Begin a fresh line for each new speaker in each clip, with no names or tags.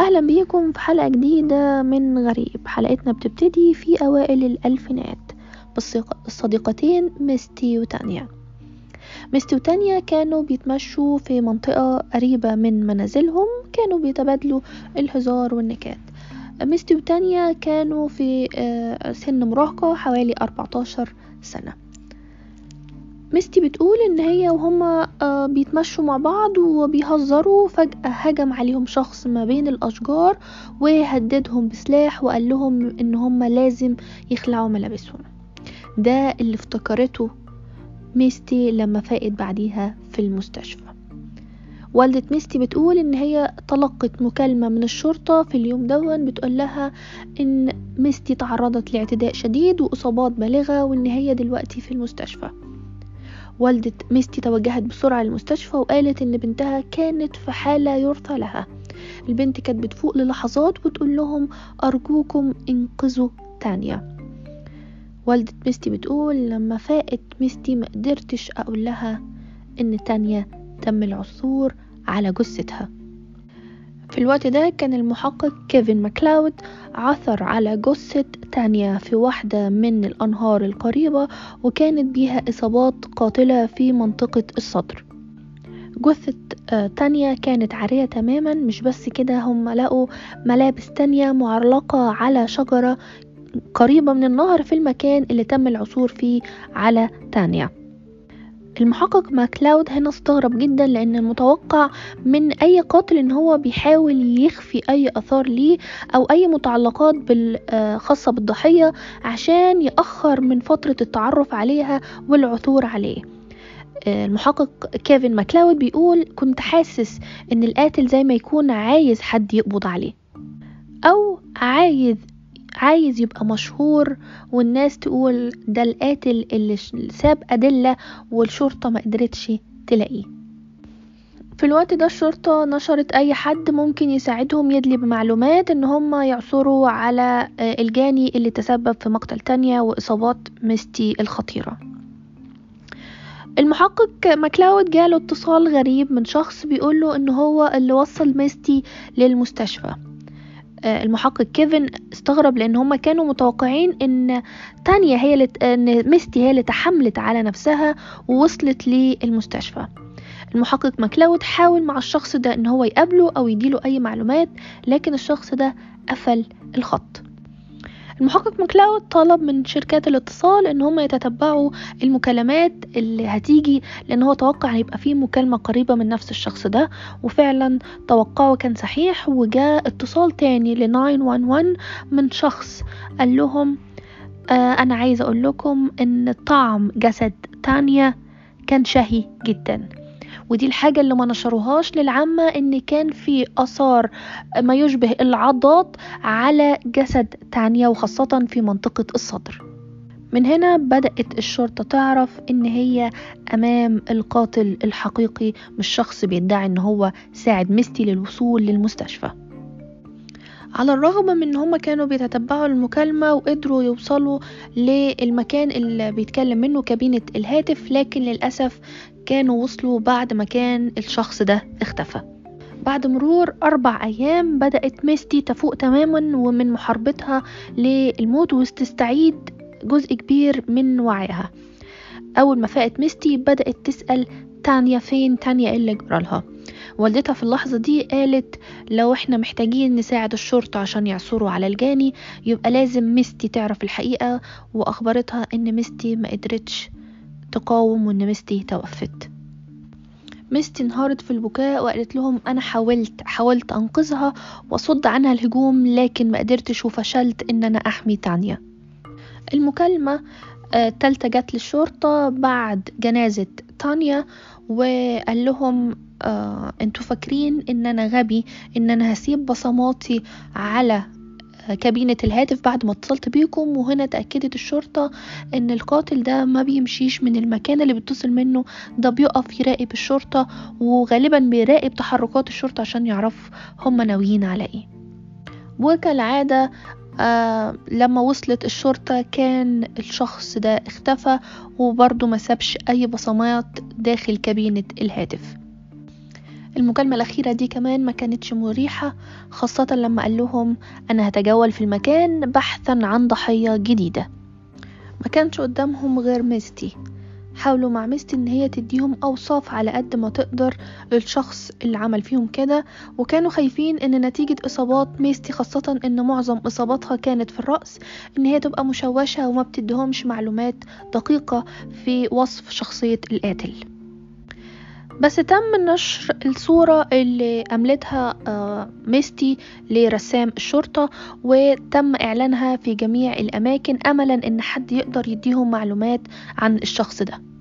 أهلا بيكم في حلقة جديدة من غريب. حلقتنا بتبتدي في أوائل الألفينات بالصديقتين ميستي وتانيا. ميستي وتانيا كانوا بيتمشوا في منطقة قريبة من منازلهم كانوا بيتبادلوا الهزار والنكات. ميستي وتانيا كانوا في آه، سن مراهقة حوالي 14 سنة. ميستي بتقول إن هي وهما آه، بيتمشوا مع بعض وبيهزروا فجأة هجم عليهم شخص ما بين الأشجار وهددهم بسلاح وقال لهم إن هما لازم يخلعوا ملابسهم. ده اللي افتكرته ميستي لما فاقت بعديها في المستشفى. والدة ميستي بتقول إن هي تلقت مكالمة من الشرطة في اليوم ده بتقول لها إن ميستي تعرضت لاعتداء شديد وإصابات بالغة وإن هي دلوقتي في المستشفى. والدة ميستي توجهت بسرعة للمستشفى وقالت إن بنتها كانت في حالة يرثى لها. البنت كانت بتفوق للحظات وتقول لهم أرجوكم انقذوا تانيا والدة ميستي بتقول لما فاقت ميستي ما قدرتش أقول لها إن تانيا تم العثور على جثتها. في الوقت ده كان المحقق كيفن ماكلاود عثر على جثة تانيا في واحدة من الأنهار القريبة وكانت بيها إصابات قاتلة في منطقة الصدر. جثة آه، تانيا كانت عارية تماما مش بس كده هم لقوا ملابس تانية معلقة على شجرة قريبة من النهر في المكان اللي تم العثور فيه على تانيا المحقق ماكلاود هنا استغرب جدا لأن المتوقع من أي قاتل إن هو بيحاول يخفي أي آثار ليه أو أي متعلقات خاصة بالضحية عشان يأخر من فترة التعرف عليها والعثور عليه. المحقق كيفن ماكلاود بيقول كنت حاسس إن القاتل زي ما يكون عايز حد يقبض عليه. أو عايز عايز يبقى مشهور والناس تقول ده القاتل اللي ساب أدلة والشرطة ما قدرتش تلاقيه. في الوقت ده الشرطة نشرت أي حد ممكن يساعدهم يدلي بمعلومات إن هم يعثروا على آه، الجاني اللي تسبب في مقتل تانيا وإصابات ميستي الخطيرة. المحقق ماكلاود جاله اتصال غريب من شخص بيقوله إن هو اللي وصل ميستي للمستشفى. المحقق كيفن استغرب لأن هما كانوا متوقعين إن تانيا هي اللي إن ميستي هي اللي تحملت على نفسها ووصلت للمستشفى. المحقق ماكلاود حاول مع الشخص ده إن هو يقابله أو يديله أي معلومات لكن الشخص ده قفل الخط. المحقق مكلاود طلب من شركات الاتصال إن هم يتتبعوا المكالمات اللي هتيجي لأن هو توقع هيبقى فيه مكالمة قريبة من نفس الشخص ده وفعلا توقعه كان صحيح وجاء اتصال تاني ل 911 من شخص قال لهم آه أنا عايز أقول لكم إن طعم جسد تانيا كان شهي جدا. ودي الحاجة اللي ما نشروهاش للعامة إن كان في آثار ما يشبه العضات على جسد تانيا وخاصة في منطقة الصدر. من هنا بدأت الشرطة تعرف إن هي أمام القاتل الحقيقي مش شخص بيدعي إن هو ساعد ميستي للوصول للمستشفى. على الرغم من إن هما كانوا بيتتبعوا المكالمة وقدروا يوصلوا للمكان اللي بيتكلم منه كابينة الهاتف لكن للأسف كانوا وصلوا بعد ما كان الشخص ده اختفى. بعد مرور أربع أيام بدأت ميستي تفوق تماما ومن محاربتها للموت وتستعيد جزء كبير من وعيها. أول ما فاقت ميستي بدأت تسأل تانيا فين؟ تانيا إيه اللي جرالها؟ والدتها في اللحظة دي قالت لو إحنا محتاجين نساعد الشرطة عشان يعثروا على الجاني يبقى لازم ميستي تعرف الحقيقة وأخبرتها إن ميستي ما قدرتش تقاوم وإن ميستي توفت. ميستي انهارت في البكاء وقالت لهم أنا حاولت حاولت أنقذها وأصد عنها الهجوم لكن ما قدرتش وفشلت إن أنا أحمي تانيا. المكالمة التالتة آه، جت للشرطة بعد جنازة تانيا وقال لهم آه أنتوا فاكرين إن أنا غبي إن أنا هسيب بصماتي على كابينة الهاتف بعد ما اتصلت بيكم وهنا تأكدت الشرطة إن القاتل ده ما بيمشيش من المكان اللي بيتصل منه. ده بيقف يراقب الشرطة وغالبا بيراقب تحركات الشرطة عشان يعرف هم ناويين على إيه. وكالعادة آه لما وصلت الشرطة كان الشخص ده اختفى وبرضه ما سابش أي بصمات داخل كابينة الهاتف. المكالمة الأخيرة دي كمان ما كانتش مريحة خاصة لما قال لهم أنا هتجول في المكان بحثا عن ضحية جديدة. ما كانش قدامهم غير ميستي. حاولوا مع ميستي إن هي تديهم أوصاف على قد ما تقدر للشخص اللي عمل فيهم كده وكانوا خايفين إن نتيجة إصابات ميستي خاصة إن معظم إصاباتها كانت في الرأس إن هي تبقى مشوشة وما بتديهمش معلومات دقيقة في وصف شخصية القاتل. بس تم نشر الصورة اللي عملتها آه، ميستي لرسام الشرطة وتم إعلانها في جميع الأماكن أملا إن حد يقدر يديهم معلومات عن الشخص ده.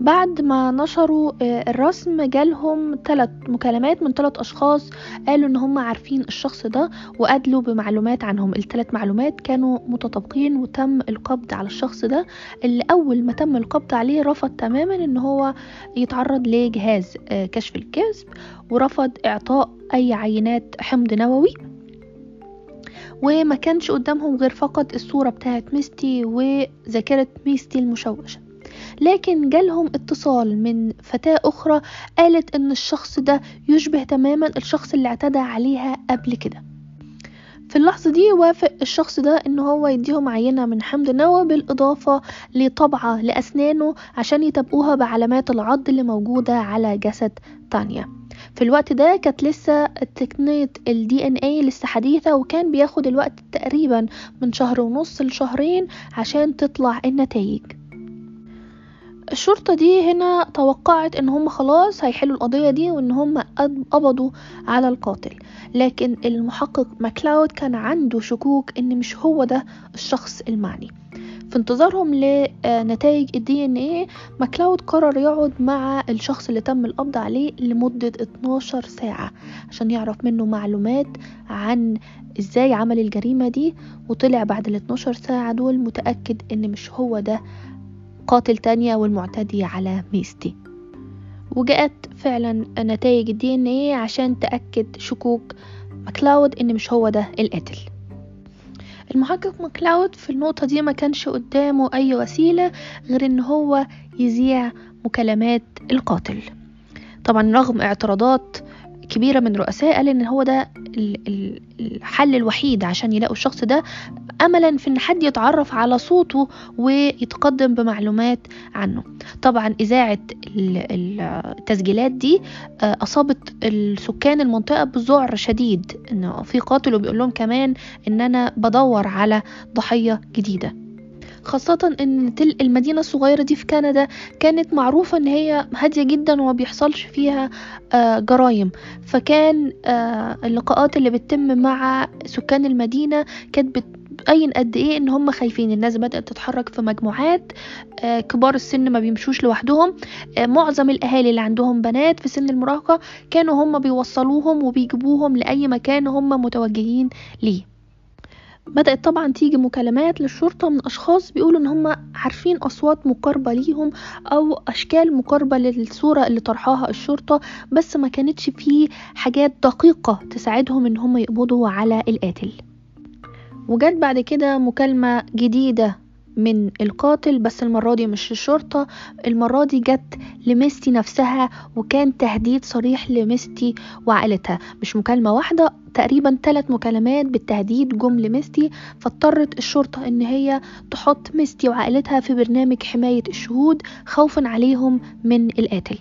بعد ما نشروا آه، الرسم جالهم ثلاث مكالمات من ثلاث أشخاص قالوا إن هم عارفين الشخص ده وادلوا بمعلومات عنهم. الثلاث معلومات كانوا متطابقين وتم القبض على الشخص ده. اللي اول ما تم القبض عليه رفض تماما إن هو يتعرض لجهاز آه، كشف الكذب ورفض إعطاء أي عينات حمض نووي. وما كانش قدامهم غير فقط الصورة بتاعت ميستي وذاكرة ميستي المشوشة لكن جالهم اتصال من فتاة أخرى قالت إن الشخص ده يشبه تماما الشخص اللي اعتدى عليها قبل كده. في اللحظة دي وافق الشخص ده إن هو يديهم عينة من حمض النووي بالإضافة لطبعة لأسنانه عشان يطبقوها بعلامات العض اللي موجودة على جسد تانيا في الوقت ده كانت لسه تقنية ال DNA لسه حديثة وكان بياخد الوقت تقريبا من شهر ونص لشهرين عشان تطلع النتائج. الشرطة دي هنا توقعت إن هم خلاص هيحلوا القضية دي وإن هم قبضوا على القاتل. لكن المحقق ماكلاود كان عنده شكوك إن مش هو ده الشخص المعني. في انتظارهم لنتائج الدي إن إيه ماكلاود قرر يقعد مع الشخص اللي تم القبض عليه لمدة 12 ساعة عشان يعرف منه معلومات عن إزاي عمل الجريمة دي وطلع بعد ال 12 ساعة دول متأكد إن مش هو ده قاتل تانيا والمعتدي على ميستي وجاءت فعلا نتائج ال DNA عشان تأكد شكوك ماكلاود إن مش هو ده القاتل. المحقق ماكلاود في النقطة دي ما كانش قدامه أي وسيلة غير إن هو يذيع مكالمات القاتل. طبعا رغم اعتراضات كبيرة من رؤساء قال إن هو ده الحل الوحيد عشان يلاقوا الشخص ده املا في إن حد يتعرف على صوته ويتقدم بمعلومات عنه. طبعا إذاعة التسجيلات دي آه، أصابت السكان المنطقة بذعر شديد إنه في قاتل وبيقول لهم كمان إن أنا بدور على ضحية جديدة. خاصة إن تل المدينة الصغيرة دي في كندا كانت معروفة إن هي هادية جدا وما بيحصلش فيها آه، جرائم فكان آه، اللقاءات اللي بتتم مع سكان المدينة كانت بتبين قد إيه إن هم خايفين. الناس بدأت تتحرك في مجموعات آه كبار السن ما بيمشوش لوحدهم. آه معظم الأهالي اللي عندهم بنات في سن المراهقة كانوا هم بيوصلوهم وبيجيبوهم لأي مكان هم متوجهين ليه. بدأت طبعا تيجي مكالمات للشرطة من أشخاص بيقولوا إن هم عارفين أصوات مقاربة ليهم أو أشكال مقاربة للصورة اللي طرحاها الشرطة بس ما كانتش فيه حاجات دقيقة تساعدهم إن هم يقبضوا على القاتل. وجت بعد كده مكالمة جديدة من القاتل بس المرة دي مش الشرطة. المرة دي جت لميستي نفسها وكان تهديد صريح لميستي وعائلتها. مش مكالمة واحدة تقريبا ثلاث مكالمات بالتهديد جم لميستي. فاضطرت الشرطة إن هي تحط ميستي وعائلتها في برنامج حماية الشهود خوفا عليهم من القاتل.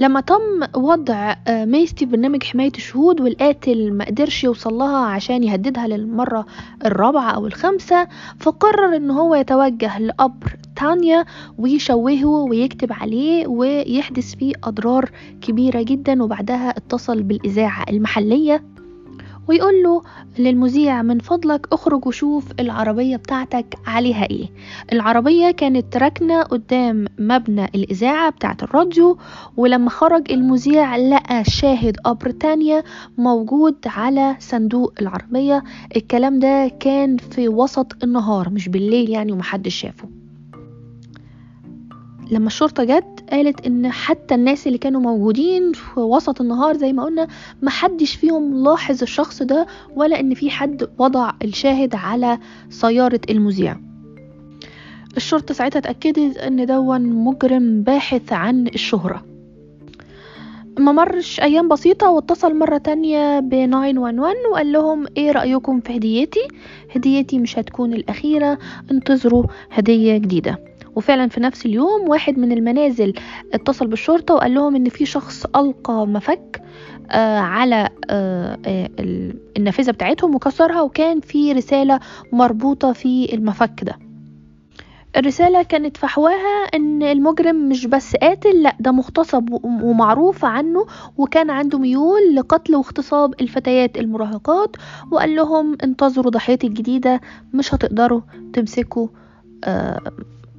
لما تم وضع آه، ميستي برنامج حماية الشهود والقاتل ما قدرش يوصل لها عشان يهددها للمرة الرابعة أو الخامسة فقرر إن هو يتوجه لقبر تانيا ويشوهه ويكتب عليه ويحدث فيه أضرار كبيرة جدا وبعدها اتصل بالإذاعة المحلية. ويقول له للمذيع من فضلك اخرج وشوف العربية بتاعتك عليها إيه. العربية كانت راكنة قدام مبنى الإذاعة بتاعت الراديو ولما خرج المذيع لقى شاهد قبر تانية موجود على صندوق العربية. الكلام ده كان في وسط النهار مش بالليل يعني ومحدش شافه. لما الشرطة جت قالت إن حتى الناس اللي كانوا موجودين في وسط النهار زي ما قلنا محدش فيهم لاحظ الشخص ده ولا إن في حد وضع الشاهد على سيارة المذيع. الشرطة ساعتها اتأكدت إن دون مجرم باحث عن الشهرة. ما مرش أيام بسيطة واتصل مرة تانية ب 911 وقال لهم إيه رأيكم في هديتي؟ هديتي مش هتكون الأخيرة انتظروا هدية جديدة. وفعلا في نفس اليوم واحد من المنازل اتصل بالشرطة وقال لهم إن في شخص ألقى مفك آه على آه آه النافذة بتاعتهم وكسرها وكان في رسالة مربوطة في المفك ده. الرسالة كانت فحواها إن المجرم مش بس قاتل لأ ده مغتصب ومعروف عنه وكان عنده ميول لقتل واغتصاب الفتيات المراهقات وقال لهم انتظروا ضحيتي الجديدة مش هتقدروا تمسكوا آه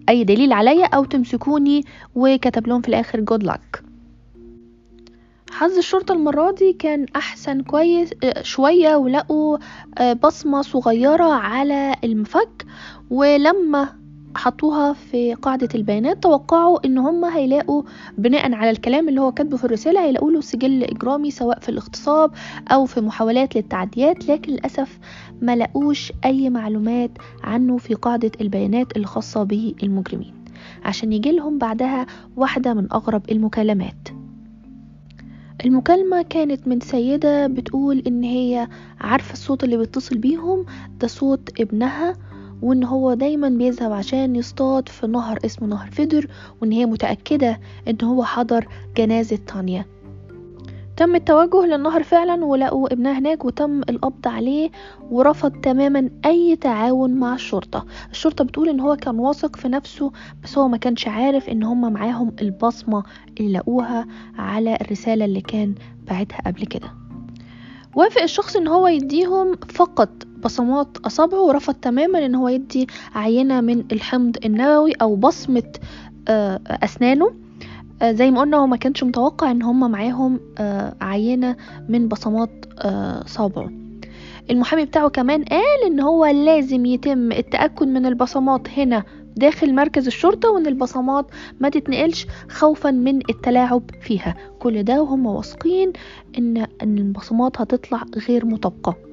أي دليل عليا أو تمسكوني وكتب لهم في الآخر جود لك حظ الشرطة المرة دي كان أحسن كويس شوية ولقوا بصمة صغيرة على المفك ولما حطوها في قاعدة البيانات. توقعوا إن هم هيلاقوا بناء على الكلام اللي هو كاتبه في الرسالة هيلاقوا له سجل إجرامي سواء في الاغتصاب أو في محاولات للتعديات لكن للأسف ما لقوش أي معلومات عنه في قاعدة البيانات الخاصة به المجرمين. عشان يجي لهم بعدها واحدة من أغرب المكالمات. المكالمة كانت من سيدة بتقول إن هي عارفة الصوت اللي بيتصل بيهم ده صوت ابنها. وإن هو دايما بيذهب عشان يصطاد في نهر اسمه نهر فيدر وإن هي متأكدة إن هو حضر جنازة تانيا تم التوجه للنهر فعلا ولقوا ابنها هناك وتم القبض عليه ورفض تماما أي تعاون مع الشرطة. الشرطة بتقول إن هو كان واثق في نفسه بس هو ما كانش عارف إن هم معاهم البصمة اللي لقوها على الرسالة اللي كان بعتها قبل كده. وافق الشخص إن هو يديهم فقط بصمات أصابعه ورفض تماما إن هو يدي عينة من الحمض النووي أو بصمة أسنانه. زي ما قلنا هو ما كانش متوقع إن هم معاهم عينة من بصمات صابعه. المحامي بتاعه كمان قال إن هو لازم يتم التأكد من البصمات هنا داخل مركز الشرطة وإن البصمات ما تتنقلش خوفا من التلاعب فيها. كل ده وهم واثقين إن البصمات هتطلع غير مطابقة.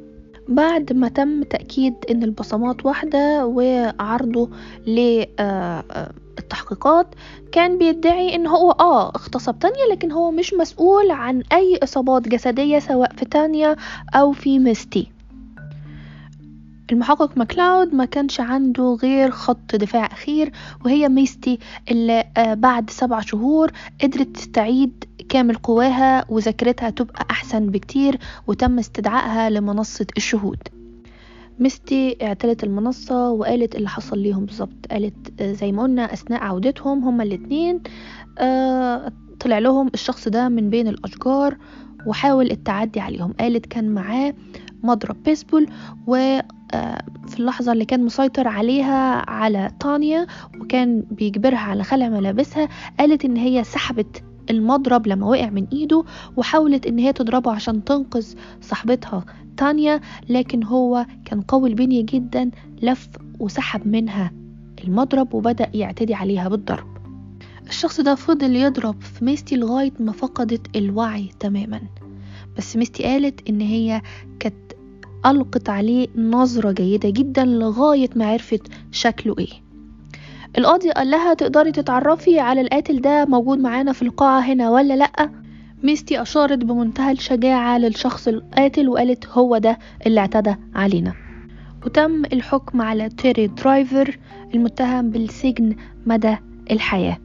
بعد ما تم تأكيد إن البصمات واحدة وعرضه للتحقيقات كان بيدعي إن هو آه اغتصب تانيا لكن هو مش مسؤول عن أي إصابات جسدية سواء في تانيا أو في ميستي المحقق ماكلاود ما كانش عنده غير خط دفاع أخير وهي ميستي اللي بعد سبع شهور قدرت تستعيد كامل قواها وذاكرتها تبقى أحسن بكتير وتم استدعائها لمنصة الشهود. ميستي اعتلت المنصة وقالت اللي حصل ليهم بالظبط. قالت زي ما قلنا أثناء عودتهم هما الاتنين طلع لهم الشخص ده من بين الأشجار وحاول التعدي عليهم. قالت كان معاه مضرب بيسبول و في اللحظة اللي كان مسيطر عليها على تانيا وكان بيجبرها على خلع ملابسها قالت إن هي سحبت المضرب لما وقع من إيده وحاولت إن هي تضربه عشان تنقذ صاحبتها تانيا لكن هو كان قوي البنية جدا لف وسحب منها المضرب وبدأ يعتدي عليها بالضرب. الشخص ده فضل يضرب في ميستي لغاية ما فقدت الوعي تماما. بس ميستي قالت إن هي كانت ألقت عليه نظرة جيدة جدا لغاية ما عرفت شكله إيه. القاضي قال لها تقدري تتعرفي على القاتل ده موجود معانا في القاعة هنا ولا لأ؟ ميستي أشارت بمنتهى الشجاعة للشخص القاتل وقالت هو ده اللي اعتدى علينا. وتم الحكم على تيري درايفر المتهم بالسجن مدى الحياة.